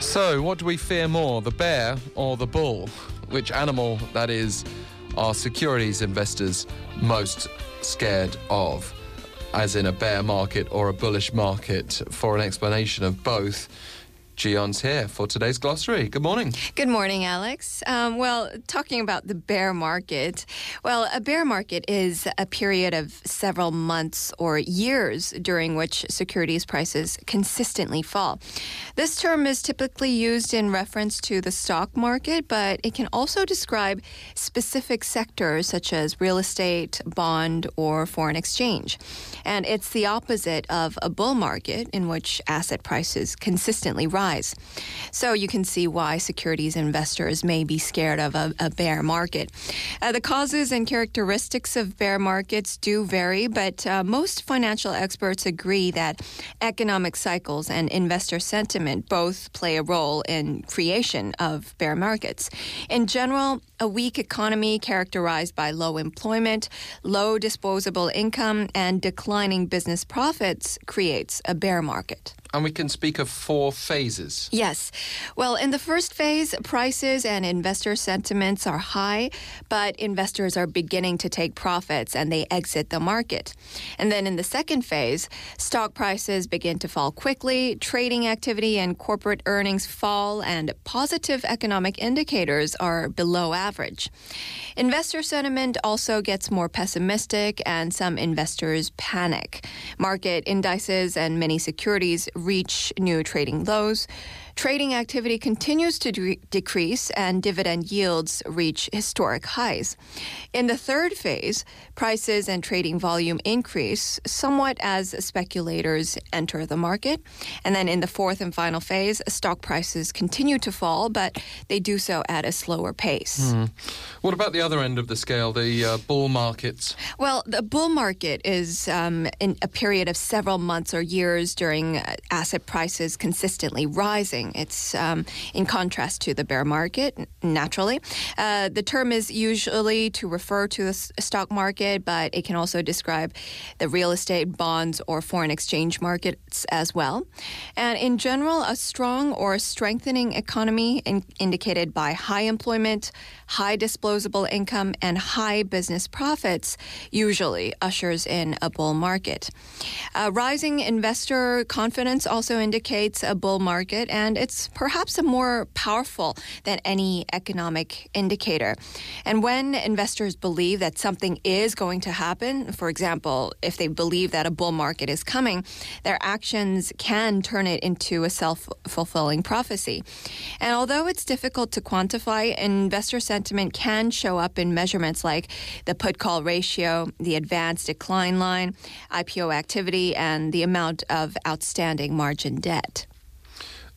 So, what do we fear more, the bear or the bull? Which animal, that is, are securities investors most scared of? As in a bear market or a bullish market? For an explanation of both, Jiyeon's here for today's glossary. Good morning. Good morning, Alex. Um, well, talking about the bear market, well, a bear market is a period of several months or years during which securities prices consistently fall. This term is typically used in reference to the stock market, but it can also describe specific sectors such as real estate, bond, or foreign exchange. And it's the opposite of a bull market in which asset prices consistently rise rise. So you can see why securities investors may be scared of a, a bear market. Uh, the causes and characteristics of bear markets do vary, but uh, most financial experts agree that economic cycles and investor sentiment both play a role in creation of bear markets. In general, a weak economy characterized by low employment, low disposable income, and declining business profits creates a bear market. And we can speak of four phases. Yes. Well, in the first phase, prices and investor sentiments are high, but investors are beginning to take profits and they exit the market. And then in the second phase, stock prices begin to fall quickly, trading activity and corporate earnings fall, and positive economic indicators are below average average. Investor sentiment also gets more pessimistic, and some investors panic. Market indices and many securities reach new trading lows news. Trading activity continues to de- decrease and dividend yields reach historic highs. In the third phase, prices and trading volume increase somewhat as speculators enter the market. And then in the fourth and final phase, stock prices continue to fall, but they do so at a slower pace. Mm. What about the other end of the scale, the uh, bull markets? Well, the bull market is um, in a period of several months or years during uh, asset prices consistently rising. It's um, in contrast to the bear market, naturally. Uh, the term is usually to refer to the stock market, but it can also describe the real estate, bonds, or foreign exchange markets as well. And in general, a strong or strengthening economy in- indicated by high employment, high disposable income, and high business profits usually ushers in a bull market. Uh, rising investor confidence also indicates a bull market, and it's perhaps a more powerful than any economic indicator. And when investors believe that something is going to happen, for example, if they believe that a bull market is coming, their actions can turn it into a self fulfilling prophecy. And although it's difficult to quantify, investor sentiment can show up in measurements like the put call ratio, the advanced decline line, IPO activity, and the amount of outstanding margin debt.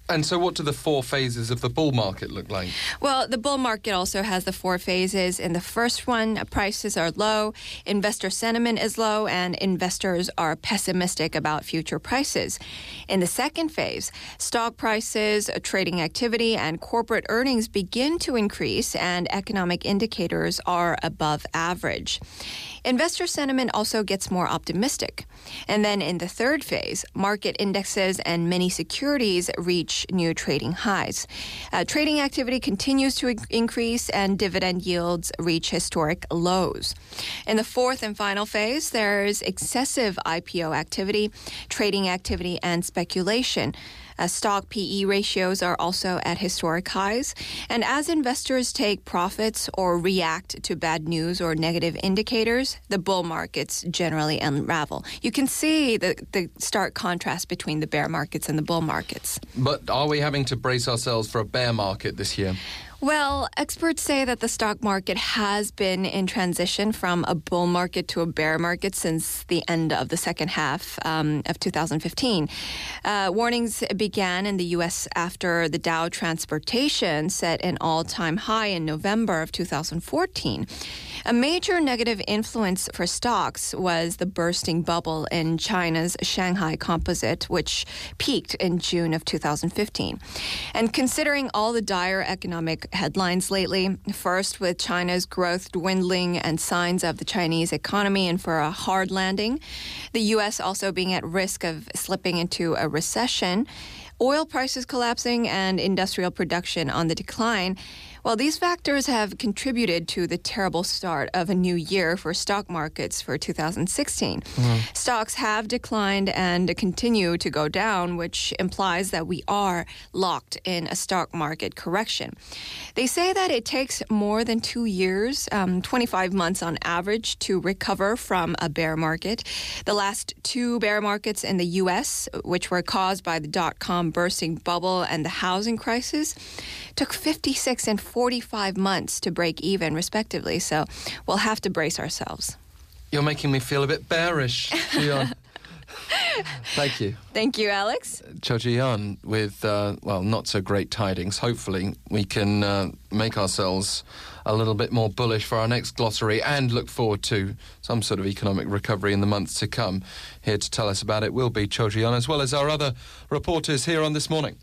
And so, what do the four phases of the bull market look like? Well, the bull market also has the four phases. In the first one, prices are low, investor sentiment is low, and investors are pessimistic about future prices. In the second phase, stock prices, trading activity, and corporate earnings begin to increase, and economic indicators are above average. Investor sentiment also gets more optimistic. And then in the third phase, market indexes and many securities reach new trading highs. Uh, trading activity continues to increase and dividend yields reach historic lows. In the fourth and final phase, there's excessive IPO activity, trading activity, and speculation. Uh, stock PE ratios are also at historic highs. And as investors take profits or react to bad news or negative indicators, the bull markets generally unravel. You can see the, the stark contrast between the bear markets and the bull markets. But are we having to brace ourselves for a bear market this year? Well, experts say that the stock market has been in transition from a bull market to a bear market since the end of the second half um, of 2015. Uh, warnings began in the U.S. after the Dow Transportation set an all time high in November of 2014. A major negative influence for stocks was the bursting bubble in China's Shanghai Composite, which peaked in June of 2015. And considering all the dire economic headlines lately. First, with China's growth dwindling and signs of the Chinese economy in for a hard landing. The U.S. also being at risk of slipping into a recession. oil prices collapsing, and industrial production on the decline. Well, these factors have contributed to the terrible start of a new year for stock markets for 2016. Mm. Stocks have declined and continue to go down, which implies that we are locked in a stock market correction. They say that it takes more than two years, um, 25 months on average, to recover from a bear market. The last two bear markets in the U.S., which were caused by the dot com bursting bubble and the housing crisis, took 56 and 45 months to break even, respectively. So we'll have to brace ourselves. You're making me feel a bit bearish, Jiyeon. Thank you. Thank you, Alex. Cho Ji-yeon with, uh, well, not so great tidings. Hopefully, we can uh, make ourselves a little bit more bullish for our next glossary and look forward to some sort of economic recovery in the months to come. Here to tell us about it will be Cho Ji-yeon, as well as our other reporters here on This Morning.